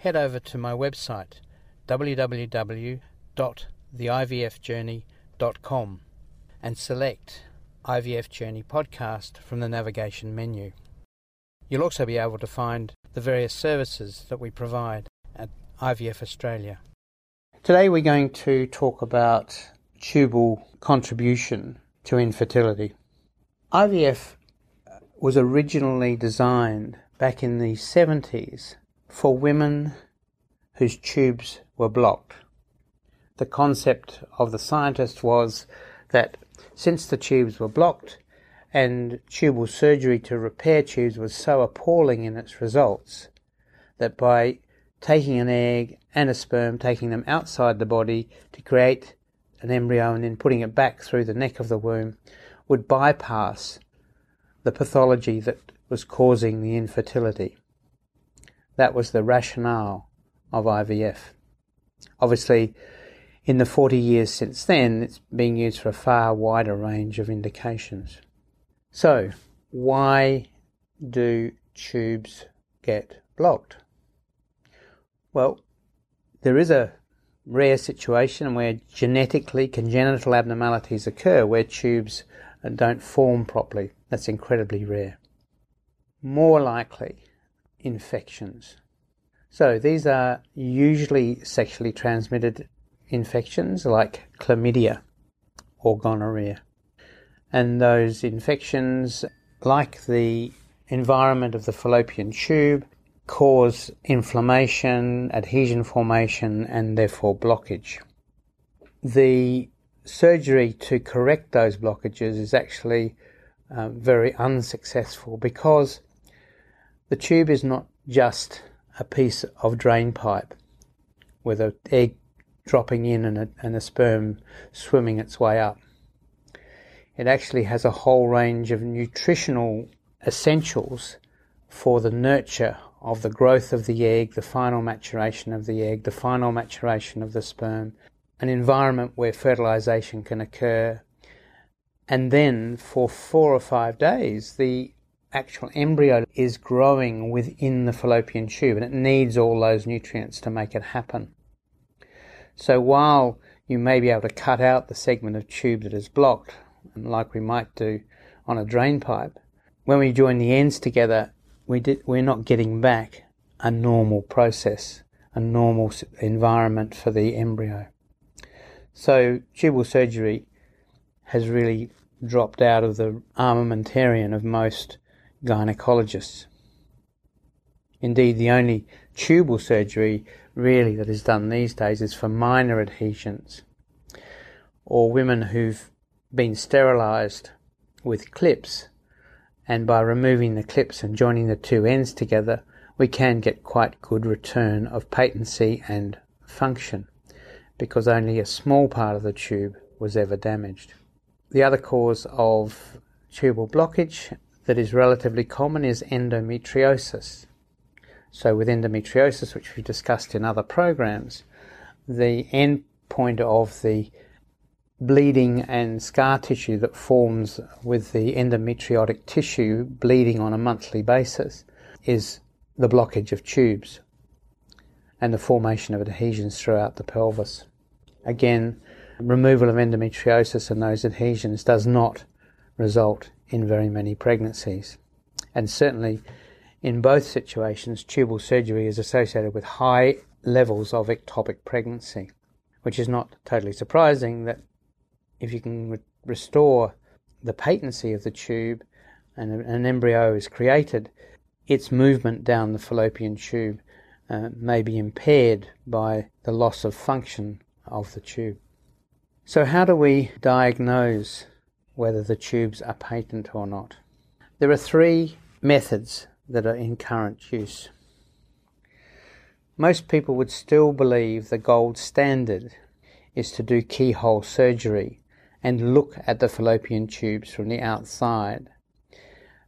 head over to my website www.theivfjourney.com and select IVF Journey Podcast from the navigation menu. You'll also be able to find the various services that we provide at IVF Australia. Today we're going to talk about tubal contribution to infertility. IVF was originally designed back in the 70s for women whose tubes were blocked. The concept of the scientist was that since the tubes were blocked and tubal surgery to repair tubes was so appalling in its results that by taking an egg and a sperm, taking them outside the body to create an embryo and then putting it back through the neck of the womb would bypass the pathology that was causing the infertility. That was the rationale of IVF. Obviously, in the 40 years since then, it's being used for a far wider range of indications. So, why do tubes get blocked? Well, there is a rare situation where genetically congenital abnormalities occur where tubes don't form properly. That's incredibly rare. More likely, infections. So these are usually sexually transmitted infections like chlamydia or gonorrhea. And those infections, like the environment of the fallopian tube, cause inflammation, adhesion formation, and therefore blockage. The surgery to correct those blockages is actually uh, very unsuccessful because the tube is not just a piece of drain pipe with an egg dropping in and a, and a sperm swimming its way up. It actually has a whole range of nutritional essentials for the nurture of the growth of the egg, the final maturation of the egg, the final maturation of the sperm, an environment where fertilization can occur. And then for four or five days, the actual embryo is growing within the fallopian tube and it needs all those nutrients to make it happen. So while you may be able to cut out the segment of tube that is blocked, like we might do on a drain pipe, when we join the ends together, we did, we're not getting back a normal process, a normal environment for the embryo. So tubal surgery has really dropped out of the armamentarium of most gynecologists. Indeed, the only tubal surgery really that is done these days is for minor adhesions or women who've been sterilized with clips and by removing the clips and joining the two ends together we can get quite good return of patency and function. because only a small part of the tube was ever damaged. The other cause of tubal blockage that is relatively common is endometriosis. So, with endometriosis, which we discussed in other programs, the end point of the bleeding and scar tissue that forms with the endometriotic tissue bleeding on a monthly basis is the blockage of tubes and the formation of adhesions throughout the pelvis. Again, removal of endometriosis and those adhesions does not result in very many pregnancies. And certainly, in both situations, tubal surgery is associated with high levels of ectopic pregnancy, which is not totally surprising that if you can re- restore the patency of the tube and an embryo is created, its movement down the fallopian tube uh, may be impaired by the loss of function of the tube. So, how do we diagnose whether the tubes are patent or not? There are three methods that are in current use. Most people would still believe the gold standard is to do keyhole surgery and look at the fallopian tubes from the outside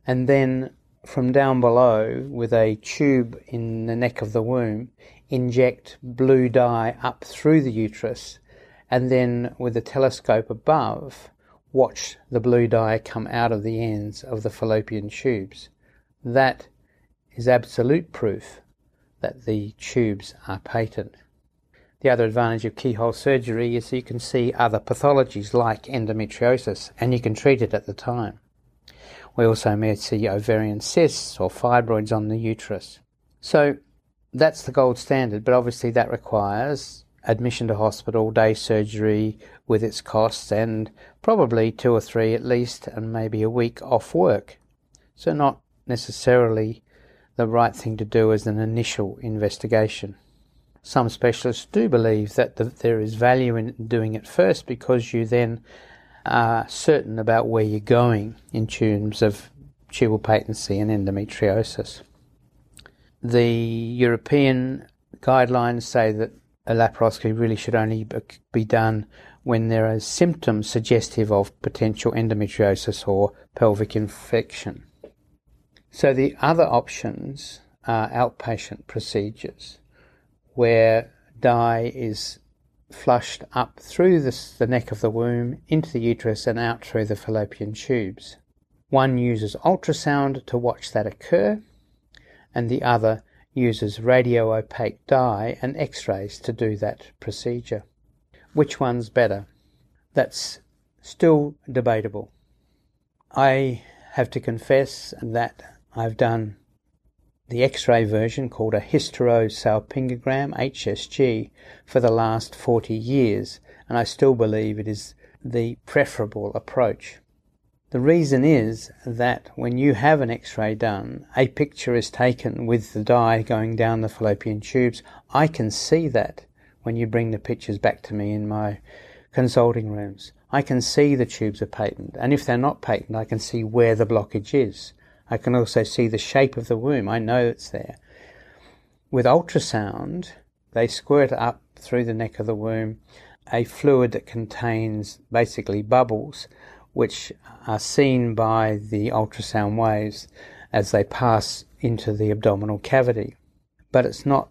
and then from down below with a tube in the neck of the womb inject blue dye up through the uterus and then with a telescope above watch the blue dye come out of the ends of the fallopian tubes. That is absolute proof that the tubes are patent. The other advantage of keyhole surgery is you can see other pathologies like endometriosis and you can treat it at the time. We also may see ovarian cysts or fibroids on the uterus. So that's the gold standard, but obviously that requires admission to hospital, day surgery with its costs, and probably two or three at least, and maybe a week off work. So, not necessarily the right thing to do as an initial investigation. Some specialists do believe that the, there is value in doing it first because you then are certain about where you're going in terms of tubal patency and endometriosis. The European guidelines say that a laparoscopy really should only be done when there are symptoms suggestive of potential endometriosis or pelvic infection. So the other options are outpatient procedures where dye is flushed up through the, the neck of the womb into the uterus and out through the fallopian tubes. One uses ultrasound to watch that occur and the other uses radio opaque dye and x rays to do that procedure. Which one's better? That's still debatable. I have to confess that I've done the X ray version called a hysterosalpingogram, HSG, for the last 40 years, and I still believe it is the preferable approach. The reason is that when you have an x ray done, a picture is taken with the dye going down the fallopian tubes. I can see that when you bring the pictures back to me in my consulting rooms. I can see the tubes are patent, and if they're not patent, I can see where the blockage is. I can also see the shape of the womb. I know it's there. With ultrasound, they squirt up through the neck of the womb a fluid that contains basically bubbles which are seen by the ultrasound waves as they pass into the abdominal cavity. But it's not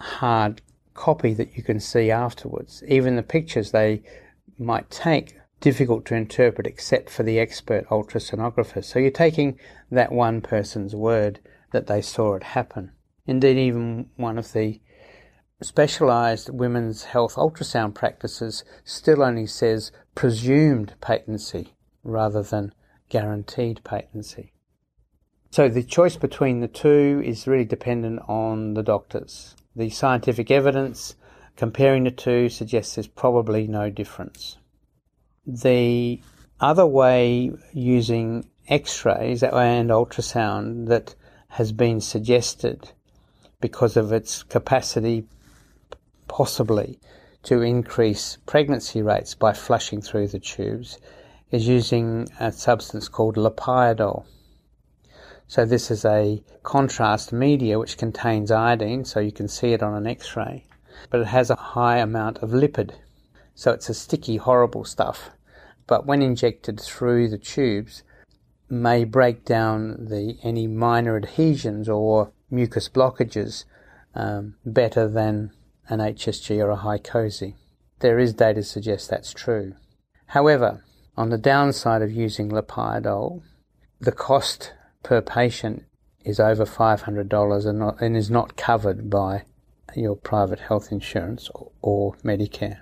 hard copy that you can see afterwards. Even the pictures they might take difficult to interpret except for the expert ultrasonographer. So you're taking that one person's word that they saw it happen. Indeed, even one of the specialized women's health ultrasound practices still only says presumed patency rather than guaranteed patency. So the choice between the two is really dependent on the doctors. The scientific evidence comparing the two suggests there's probably no difference. The other way using x-rays and ultrasound that has been suggested because of its capacity possibly to increase pregnancy rates by flushing through the tubes is using a substance called Lipiodol. So this is a contrast media which contains iodine, so you can see it on an X-ray, but it has a high amount of lipid. So it's a sticky, horrible stuff. But when injected through the tubes, may break down the any minor adhesions or mucus blockages um, better than an HSG or a HyCoSy. There is data to suggest that's true. However, on the downside of using Lipiodol, the cost per patient is over $500 and, not, and is not covered by your private health insurance or, or Medicare.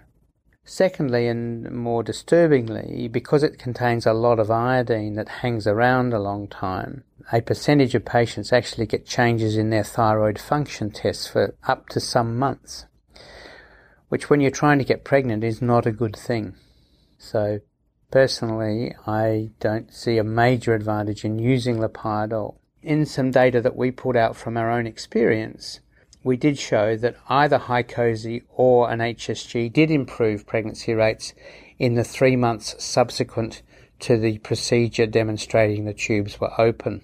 Secondly, and more disturbingly, because it contains a lot of iodine that hangs around a long time, a percentage of patients actually get changes in their thyroid function tests for up to some months, which when you're trying to get pregnant is not a good thing. So, personally, I don't see a major advantage in using Lipiodol. In some data that we put out from our own experience, we did show that either HyCoSy or an HSG did improve pregnancy rates in the three months subsequent to the procedure demonstrating the tubes were open.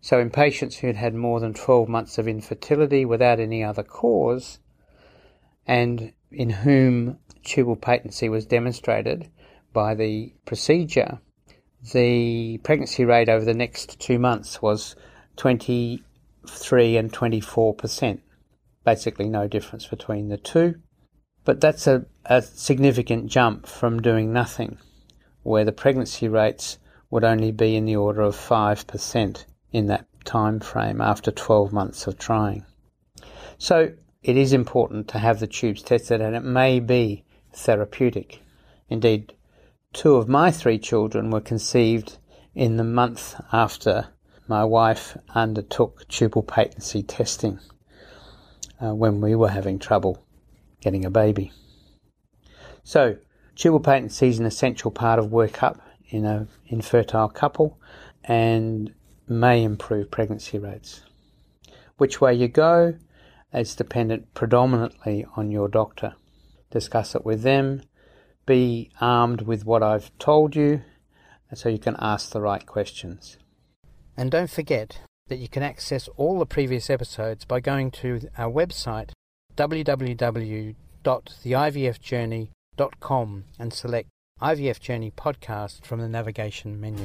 So, in patients who had had more than 12 months of infertility without any other cause, and in whom tubal patency was demonstrated by the procedure, the pregnancy rate over the next two months was 23 and 24%. Basically, no difference between the two. But that's a, a significant jump from doing nothing, where the pregnancy rates would only be in the order of 5% in that time frame after 12 months of trying. So it is important to have the tubes tested and it may be therapeutic. Indeed, two of my three children were conceived in the month after my wife undertook tubal patency testing uh, when we were having trouble getting a baby. So, tubal patency is an essential part of workup in an infertile couple and may improve pregnancy rates. Which way you go is dependent predominantly on your doctor. Discuss it with them. Be armed with what I've told you so you can ask the right questions. And don't forget that you can access all the previous episodes by going to our website www.theivfjourney.com and select IVF Journey Podcast from the navigation menu.